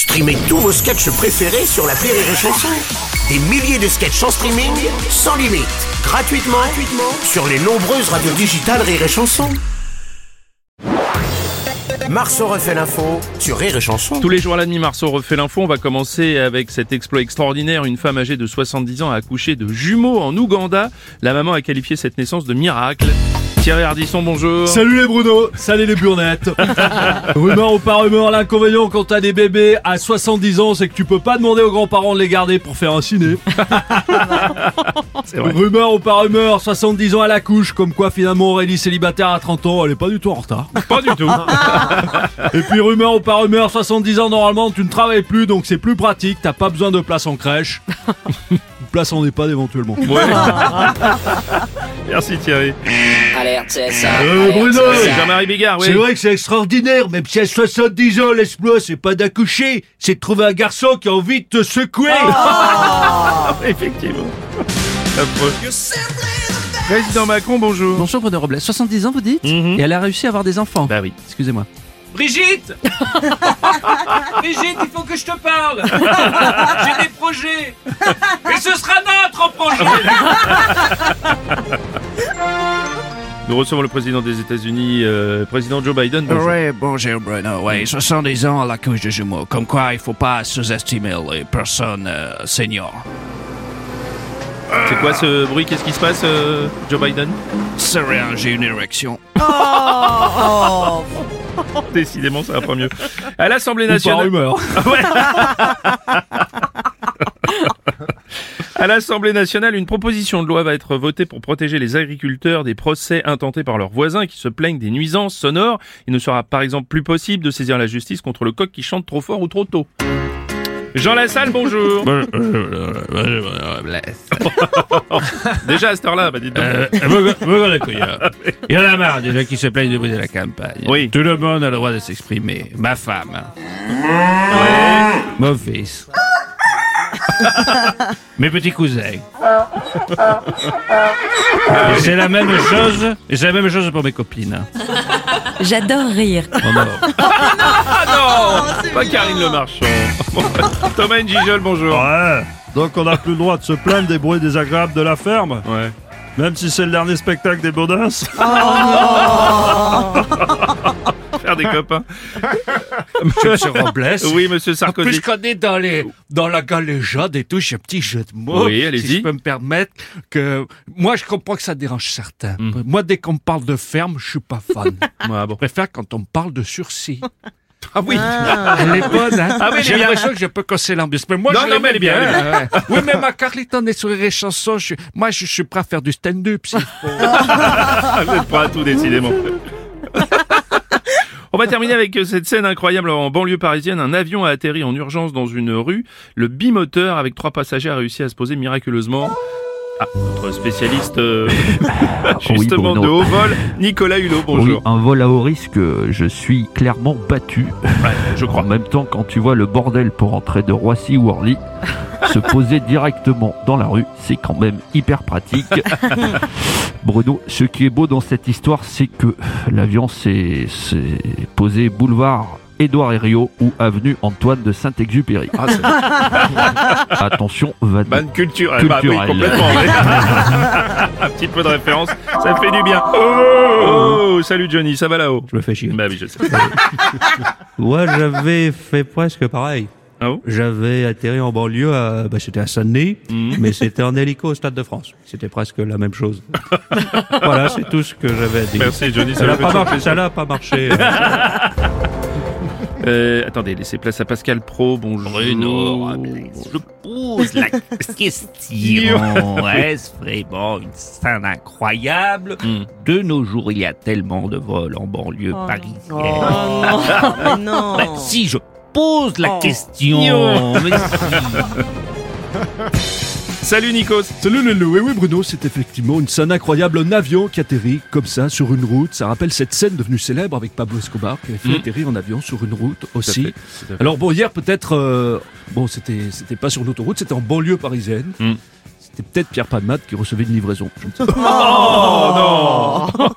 Streamez tous vos sketchs préférés sur la Rire et Chanson. Des milliers de sketchs en streaming, sans limite, gratuitement, gratuitement sur les nombreuses radios digitales Rire et Chanson. Marceau refait l'info sur Rire et Chanson. Tous les jours à la nuit, Marceau refait l'info. On va commencer avec cet exploit extraordinaire. Une femme âgée de 70 ans a accouché de jumeaux en Ouganda. La maman a qualifié cette naissance de miracle. Thierry Ardisson, bonjour. Salut les Bruno, salut les burnettes. rumeur ou pas rumeur, l'inconvénient quand t'as des bébés à 70 ans, c'est que tu peux pas demander aux grands-parents de les garder pour faire un ciné. vrai. Rumeur ou pas rumeur, 70 ans à la couche, comme quoi finalement Aurélie célibataire à 30 ans, elle est pas du tout en retard. Pas du tout. Et puis rumeur ou pas rumeur, 70 ans normalement tu ne travailles plus, donc c'est plus pratique, t'as pas besoin de place en crèche. Place en EHPAD éventuellement. Ouais. Merci Thierry. Alerte CSA. Euh, Bruno. Jean-Marie Bigard, oui. C'est vrai que c'est extraordinaire, même si à 70 ans, l'exploit, c'est pas d'accoucher, c'est de trouver un garçon qui a envie de te secouer. Effectivement. Affreux. Président Macron, bonjour. Bonjour Bruno Robles, 70 ans vous dites? Mhm. Et elle a réussi à avoir des enfants Bah oui. Excusez-moi. Brigitte Brigitte, il faut que je te parle J'ai des projets Et ce sera notre projet Nous recevons le président des États-Unis, euh, président Joe Biden. Bonjour. Oui, bonjour Bruno. Oui, 70 ans à la couche de jumeaux. Comme quoi, il faut pas sous-estimer les personnes euh, seniors. C'est quoi ce bruit? Qu'est-ce qui se passe, euh, Joe Biden? C'est rien, j'ai une érection. Décidément, ça va pas mieux. À l'Assemblée nationale. À l'Assemblée nationale, une proposition de loi va être votée pour protéger les agriculteurs des procès intentés par leurs voisins qui se plaignent des nuisances sonores. Il ne sera par exemple plus possible de saisir la justice contre le coq qui chante trop fort ou trop tôt. Jean Lassalle, bonjour. Déjà à cette heure-là, bah dites donc. Euh, Il y en a marre des gens qui se plaignent de bruit de la campagne. Oui. Tout le monde a le droit de s'exprimer. Ma femme. Mon fils. Mes petits cousins. Et c'est la même chose. Et c'est la même chose pour mes copines. J'adore rire. Oh non. Ah non Pas Karine Le Marchand. Thomas Njijol, bonjour. Ouais. Donc on n'a plus le droit de se plaindre des bruits désagréables de la ferme, Ouais. même si c'est le dernier spectacle des Baudins. Faire des copains. Monsieur Robles. Oui, monsieur Sarkozy. Puisqu'on est dans, les, dans la galéjade et tout, j'ai un petit jeu de mots. Oui, allez-y. Si je peux me permettre que... Moi, je comprends que ça dérange certains. Mm. Moi, dès qu'on me parle de ferme, je suis pas fan. Ouais, bon. Je préfère quand on me parle de sursis. Ah oui. Elle est bonne, hein Ah oui, J'ai bien. l'impression que je peux casser l'ambiance. Mais moi, Non, je non, mais elle est bien, elle est ouais. Oui, mais ma Carliton est sur les chansons. Je, moi, je, suis prêt à faire du stand-up. Ah, Vous êtes prêts à tout, décidément. On va terminer avec cette scène incroyable en banlieue parisienne. Un avion a atterri en urgence dans une rue. Le bimoteur avec trois passagers a réussi à se poser miraculeusement. Ah, notre spécialiste euh, justement de haut vol, Nicolas Hulot, Oui, bonjour. un vol à haut risque, je suis clairement battu. Ouais, je crois. En même temps, quand tu vois le bordel pour entrer de Roissy ou Orly, se poser directement dans la rue, c'est quand même hyper pratique. Bruno, ce qui est beau dans cette histoire, c'est que l'avion s'est posé boulevard Édouard Herriot ou avenue Antoine de Saint-Exupéry. Ah, c'est Attention, va bonne culture. Eh bah, oui, Culturelle. complètement. Un petit peu de référence, ça fait du bien. Oh, oh, salut Johnny, ça va là-haut? Je me fais chier. Bah oui, je sais. Ouais, j'avais fait presque pareil. Ah bon? J'avais atterri en banlieue, à, bah, c'était à Saint-Denis, Mhm. mais c'était en hélico au Stade de France. C'était presque la même chose. voilà, c'est tout ce que j'avais à dire. Merci Johnny, ça n'a pas marché, ça n'a pas marché. Euh, attendez, laissez place à Pascal Pro, bonjour. Bruno je pose la question. Est-ce vraiment une scène incroyable? Hmm. De nos jours, il y a tellement de vols en banlieue Oh. parisienne. Oh non, mais non. Bah, si je pose la Oh. question, mais Salut Nikos. Salut Lolo, oui oui Bruno, c'est effectivement une scène incroyable, un avion qui atterrit comme ça sur une route. Ça rappelle cette scène devenue célèbre avec Pablo Escobar qui avait fait Mhm. atterrir un avion sur une route Tout à aussi. fait, tout à fait. Alors bon hier peut-être, euh, bon c'était c'était pas sur l'autoroute, c'était en banlieue parisienne. Mhm. C'était peut-être Pierre Palmade qui recevait une livraison. Je ne sais pas. Oh non